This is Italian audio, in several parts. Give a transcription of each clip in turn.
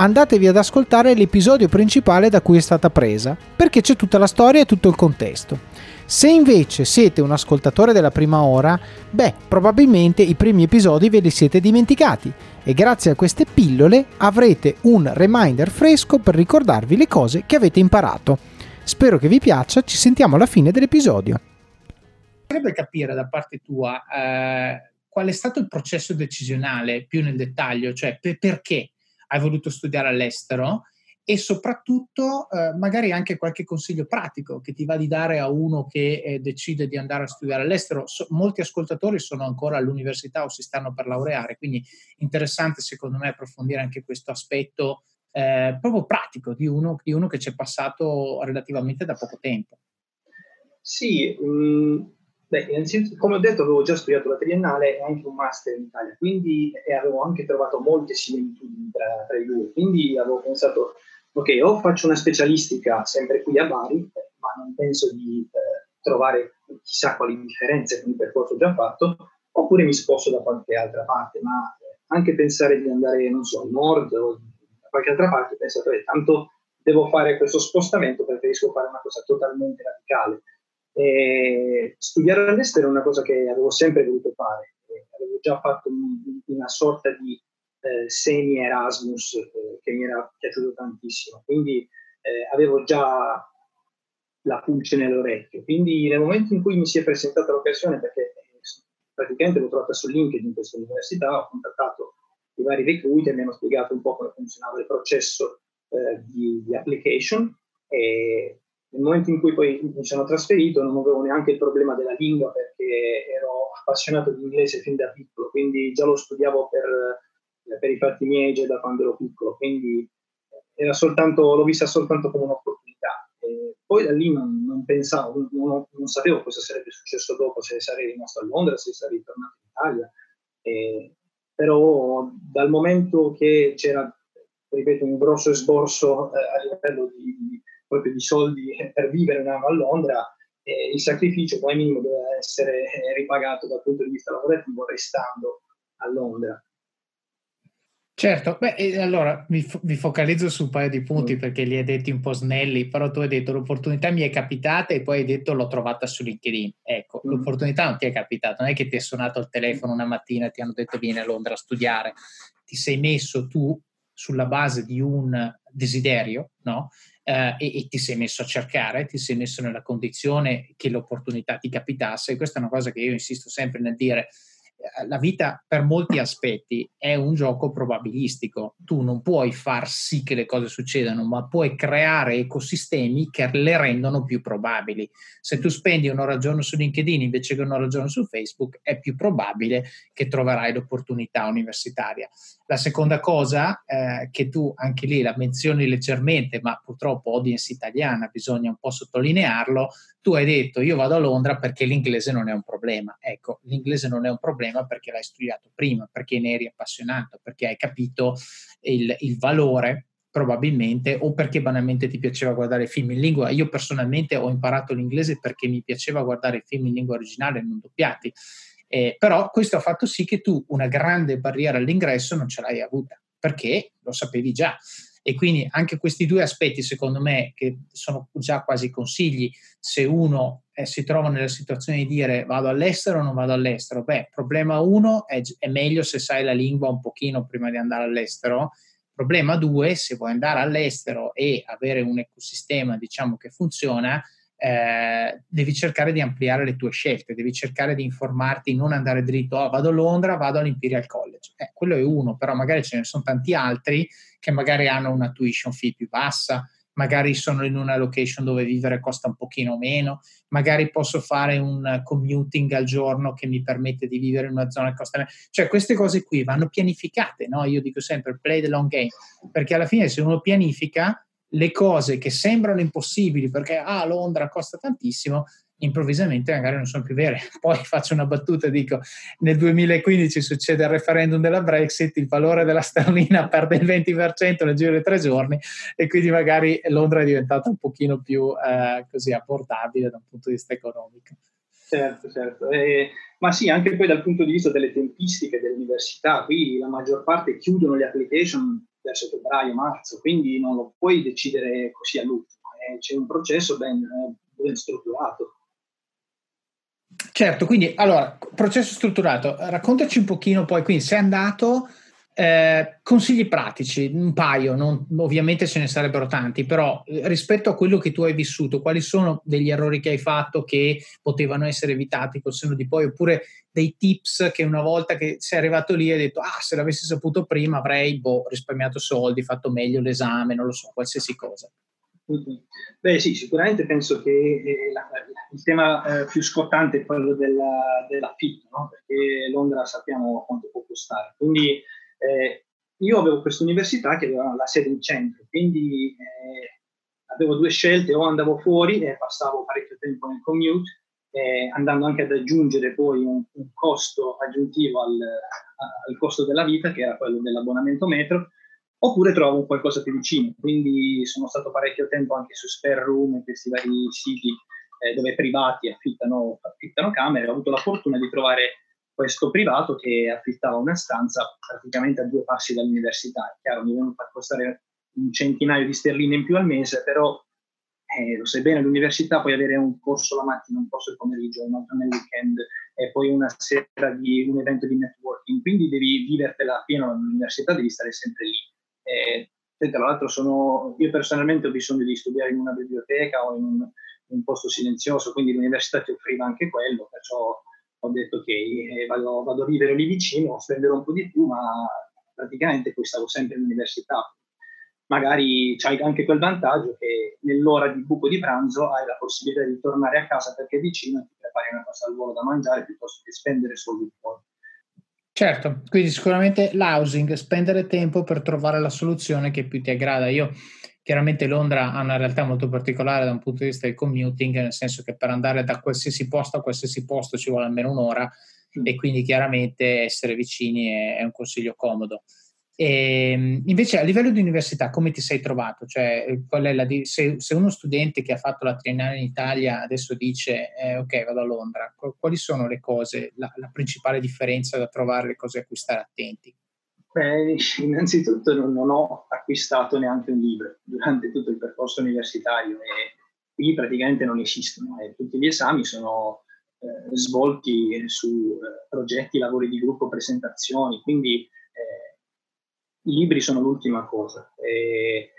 andatevi ad ascoltare l'episodio principale da cui è stata presa, perché c'è tutta la storia e tutto il contesto. Se invece siete un ascoltatore della prima ora, beh, probabilmente i primi episodi ve li siete dimenticati e grazie a queste pillole avrete un reminder fresco per ricordarvi le cose che avete imparato. Spero che vi piaccia, ci sentiamo alla fine dell'episodio. Vorrebbe capire da parte tua eh, qual è stato il processo decisionale più nel dettaglio, cioè per, perché hai voluto studiare all'estero e soprattutto eh, magari anche qualche consiglio pratico che ti va di dare a uno che eh, decide di andare a studiare all'estero. So, molti ascoltatori sono ancora all'università o si stanno per laureare, quindi interessante secondo me approfondire anche questo aspetto eh, proprio pratico di uno, di uno che ci è passato relativamente da poco tempo. Sì, mm, Beh, innanzitutto, come ho detto, avevo già studiato la triennale e anche un master in Italia, quindi avevo anche trovato molte similitudini tra, tra i due. Quindi avevo pensato, ok, o faccio una specialistica sempre qui a Bari, ma non penso di eh, trovare chissà quali differenze con il percorso già fatto, oppure mi sposto da qualche altra parte, ma eh, anche pensare di andare, non so, al nord o da qualche altra parte, ho pensato, eh, tanto devo fare questo spostamento, preferisco fare una cosa totalmente radicale e studiare all'estero è una cosa che avevo sempre voluto fare, avevo già fatto una sorta di eh, semi-Erasmus eh, che mi era piaciuto tantissimo, quindi eh, avevo già la pulce nell'orecchio. Quindi nel momento in cui mi si è presentata l'occasione, perché eh, praticamente l'ho trovata su LinkedIn questa università, ho contattato i vari recruiter, mi hanno spiegato un po' come funzionava il processo eh, di, di application. E nel momento in cui poi mi sono trasferito non avevo neanche il problema della lingua perché ero appassionato di inglese fin da piccolo, quindi già lo studiavo per, per i fatti miei già da quando ero piccolo, quindi soltanto, l'ho vista soltanto come un'opportunità. E poi da lì non, non pensavo, non, non, sapevo cosa sarebbe successo dopo, se sarei rimasto a Londra, se sarei tornato in Italia. E, però dal momento che c'era, ripeto, un grosso esborso eh, a livello di proprio di soldi per vivere a Londra, eh, il sacrificio come minimo deve essere ripagato dal punto di vista lavorativo restando a Londra. Certo, beh, allora mi, fo- mi, focalizzo su un paio di punti mm. perché li hai detti un po' snelli, però tu hai detto l'opportunità mi è capitata e poi hai detto l'ho trovata su LinkedIn. Ecco, mm. l'opportunità non ti è capitata, non è che ti è suonato il telefono una mattina e ti hanno detto vieni a Londra a studiare, ti sei messo tu sulla base di un desiderio, no? eh, e, e, ti sei messo a cercare, ti sei messo nella condizione che l'opportunità ti capitasse. E questa è una cosa che io insisto sempre nel dire. Eh, la vita per molti aspetti è un gioco probabilistico. Tu non puoi far sì che le cose succedano, ma puoi creare ecosistemi che le rendono più probabili. Se tu spendi un'ora al giorno su LinkedIn invece che un'ora al giorno su Facebook, è più probabile che troverai l'opportunità universitaria. La seconda cosa, eh, che tu anche lì la menzioni leggermente, ma purtroppo audience italiana, bisogna un po' sottolinearlo, tu hai detto io vado a Londra perché l'inglese non è un problema. Ecco, l'inglese non è un problema perché l'hai studiato prima, perché ne eri appassionato, perché hai capito il, il valore probabilmente o perché banalmente ti piaceva guardare film in lingua. Io personalmente ho imparato l'inglese perché mi piaceva guardare film in lingua originale non doppiati eh, però questo ha fatto sì che tu una grande barriera all'ingresso non ce l'hai avuta, perché lo sapevi già. E quindi anche questi due aspetti, secondo me, che sono già quasi consigli, se uno eh, si trova nella situazione di dire vado all'estero o non vado all'estero, beh, problema uno è, è meglio se sai la lingua un pochino prima di andare all'estero. Problema due, se vuoi andare all'estero e avere un ecosistema, diciamo, che funziona, eh, devi cercare di ampliare le tue scelte, devi cercare di informarti, non andare dritto, oh, vado a Londra, vado all'Imperial College. Eh, quello è uno, però magari ce ne sono tanti altri che magari hanno una tuition fee più bassa, magari sono in una location dove vivere costa un pochino meno, magari posso fare un commuting al giorno che mi permette di vivere in una zona che costa meno. Cioè queste cose qui vanno pianificate, no? Io dico sempre play the long game, perché alla fine se uno pianifica le cose che sembrano impossibili perché ah, Londra costa tantissimo, improvvisamente magari non sono più vere. Poi faccio una battuta dico nel 2015 succede il referendum della Brexit, il valore della sterlina perde il 20% nel giro di tre giorni e quindi magari Londra è diventata un pochino più eh, così abbordabile da un punto di vista economico. Certo, certo. Eh, ma sì, anche poi dal punto di vista delle tempistiche dell'università, qui la maggior parte chiudono le application verso febbraio, marzo, quindi non lo puoi decidere così all'ultimo, eh, c'è un processo ben, ben strutturato. Certo, quindi allora, processo strutturato, raccontaci un pochino poi, quindi sei andato, eh, consigli pratici, un paio, non, ovviamente ce ne sarebbero tanti, però rispetto a quello che tu hai vissuto, quali sono degli errori che hai fatto che potevano essere evitati col senno di poi, oppure dei tips che una volta che sei arrivato lì hai detto, ah, se l'avessi saputo prima avrei boh, risparmiato soldi, fatto meglio l'esame, non lo so, qualsiasi cosa. Beh sì, sicuramente penso che eh, la, il tema eh, più scottante è quello della, dell'affitto, no? perché Londra sappiamo quanto può costare. Quindi eh, io avevo questa università che aveva la sede in centro, quindi eh, avevo due scelte, o andavo fuori e passavo parecchio tempo nel commute, eh, andando anche ad aggiungere poi un, un costo aggiuntivo al, al, costo della vita, che era quello dell'abbonamento metro, oppure trovavo qualcosa più vicino. Quindi sono stato parecchio tempo anche su Spare Room e questi vari siti eh, dove privati affittano, affittano camere. Ho avuto la fortuna di trovare questo privato che affittava una stanza praticamente a due passi dall'università. Chiaro, mi vengono a costare un centinaio di sterline in più al mese, però eh, lo sai bene, all'università puoi avere un corso la mattina, un corso il pomeriggio, un altro nel weekend e poi una sera di un evento di networking, quindi devi vivertela pieno all'università, devi stare sempre lì. Eh, tra l'altro sono, io personalmente ho bisogno di studiare in una biblioteca o in un, in un posto silenzioso, quindi l'università ti offriva anche quello, perciò ho detto che eh, vado, vado, a vivere lì vicino, spenderò un po' di più, ma praticamente poi stavo sempre in università. Magari c'hai anche quel vantaggio che nell'ora di buco di pranzo hai la possibilità di tornare a casa perché è vicino e ti prepari una cosa al volo da mangiare piuttosto che spendere soldi fuori. Certo, quindi sicuramente l'housing, spendere tempo per trovare la soluzione che più ti aggrada. Io Chiaramente Londra ha una realtà molto particolare da un punto di vista del commuting, nel senso che per andare da qualsiasi posto a qualsiasi posto ci vuole almeno un'ora mm. e quindi chiaramente essere vicini è, un consiglio comodo. E, ehm, invece a livello di università come ti sei trovato? Cioè, di- se, se, uno studente che ha fatto la triennale in Italia adesso dice eh, ok vado a Londra, quali sono le cose, la, la principale differenza da trovare, le cose a cui stare attenti? Beh, innanzitutto non, non, ho acquistato neanche un libro durante tutto il percorso universitario e qui praticamente non esistono e tutti gli esami sono eh, svolti su eh, progetti, lavori di gruppo, presentazioni, quindi eh, i libri sono l'ultima cosa. E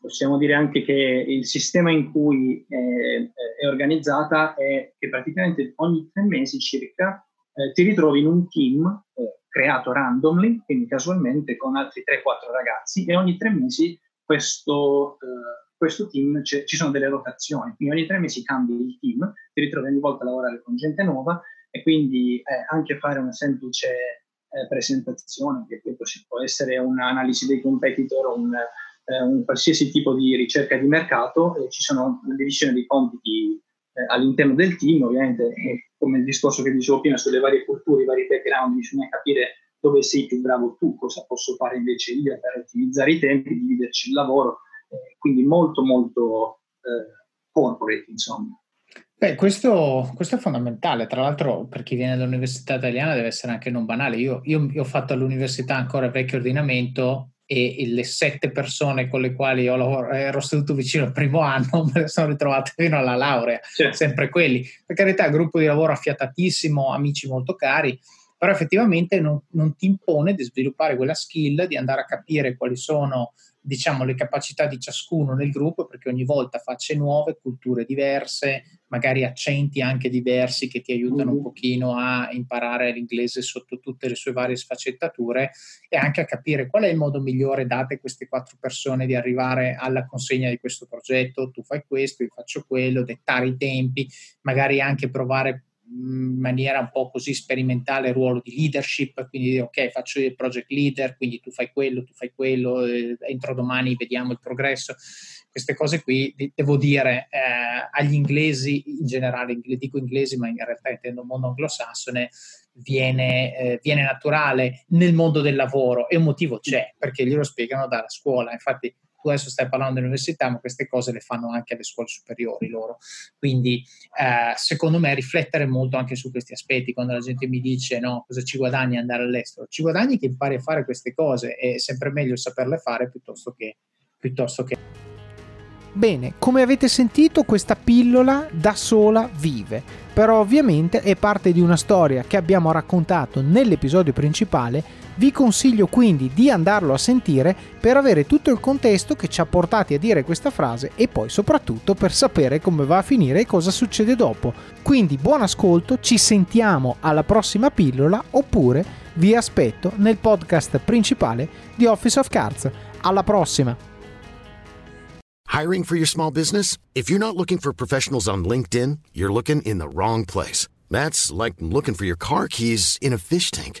possiamo dire anche che il sistema in cui è organizzata è che praticamente ogni tre mesi circa eh, ti ritrovi in un team eh, creato randomly, quindi casualmente con altri 3-4 ragazzi e ogni tre mesi questo, eh, questo team ci sono delle rotazioni, quindi ogni tre mesi cambi il team, ti ritrovi ogni volta a lavorare con gente nuova e quindi eh, anche fare una semplice eh, presentazione, che può essere un'analisi dei competitor, un, eh, un qualsiasi tipo di ricerca di mercato, ci sono una divisione dei compiti eh, all'interno del team, ovviamente come il discorso che dicevo prima sulle varie culture, i vari background, bisogna capire dove sei più bravo tu, cosa posso fare invece io per ottimizzare i tempi, dividerci il lavoro, eh, quindi molto molto eh, corporate insomma. Beh, questo, questo, è fondamentale, tra l'altro per chi viene dall'università italiana deve essere anche non banale. Io, io, io ho fatto all'università ancora il vecchio ordinamento e le sette persone con le quali lavoro, ero seduto vicino al primo anno me le sono ritrovate fino alla laurea, sì. sempre quelli. Per carità, gruppo di lavoro affiatatissimo, amici molto cari, però effettivamente non, non ti impone di sviluppare quella skill, di andare a capire quali sono diciamo, le capacità di ciascuno nel gruppo, perché ogni volta facce nuove, culture diverse, magari accenti anche diversi che ti aiutano un mm-hmm. pochino a imparare l'inglese sotto tutte le sue varie sfaccettature e anche a capire qual è il modo migliore, date queste quattro persone, di arrivare alla consegna di questo progetto. Tu fai questo, io faccio quello, dettare i tempi, magari anche provare in maniera un po' così sperimentale il ruolo di leadership, quindi ok faccio il project leader, quindi tu fai quello, tu fai quello, eh, entro domani vediamo il progresso. Queste cose qui, devo dire, eh, agli inglesi in generale, dico inglesi ma in realtà intendo il mondo anglosassone, viene, eh, viene naturale nel mondo del lavoro e un motivo c'è, perché glielo spiegano dalla scuola. Infatti tu adesso stai parlando dell'università, ma queste cose le fanno anche alle scuole superiori loro. Quindi, eh, secondo me, riflettere molto anche su questi aspetti. Quando la gente mi dice no, cosa ci guadagni andare all'estero? Ci guadagni che impari a fare queste cose, è sempre meglio saperle fare piuttosto che. Piuttosto che... Bene, come avete sentito, questa pillola da sola vive, però ovviamente è parte di una storia che abbiamo raccontato nell'episodio principale vi consiglio quindi di andarlo a sentire per avere tutto il contesto che ci ha portati a dire questa frase e poi soprattutto per sapere come va a finire e cosa succede dopo. Quindi buon ascolto, ci sentiamo alla prossima pillola oppure vi aspetto nel podcast principale di Office of Cards. Alla prossima! Hiring for your small business? If you're not looking for professionals on LinkedIn, you're looking in the wrong place. That's like looking for your car keys in a fish tank.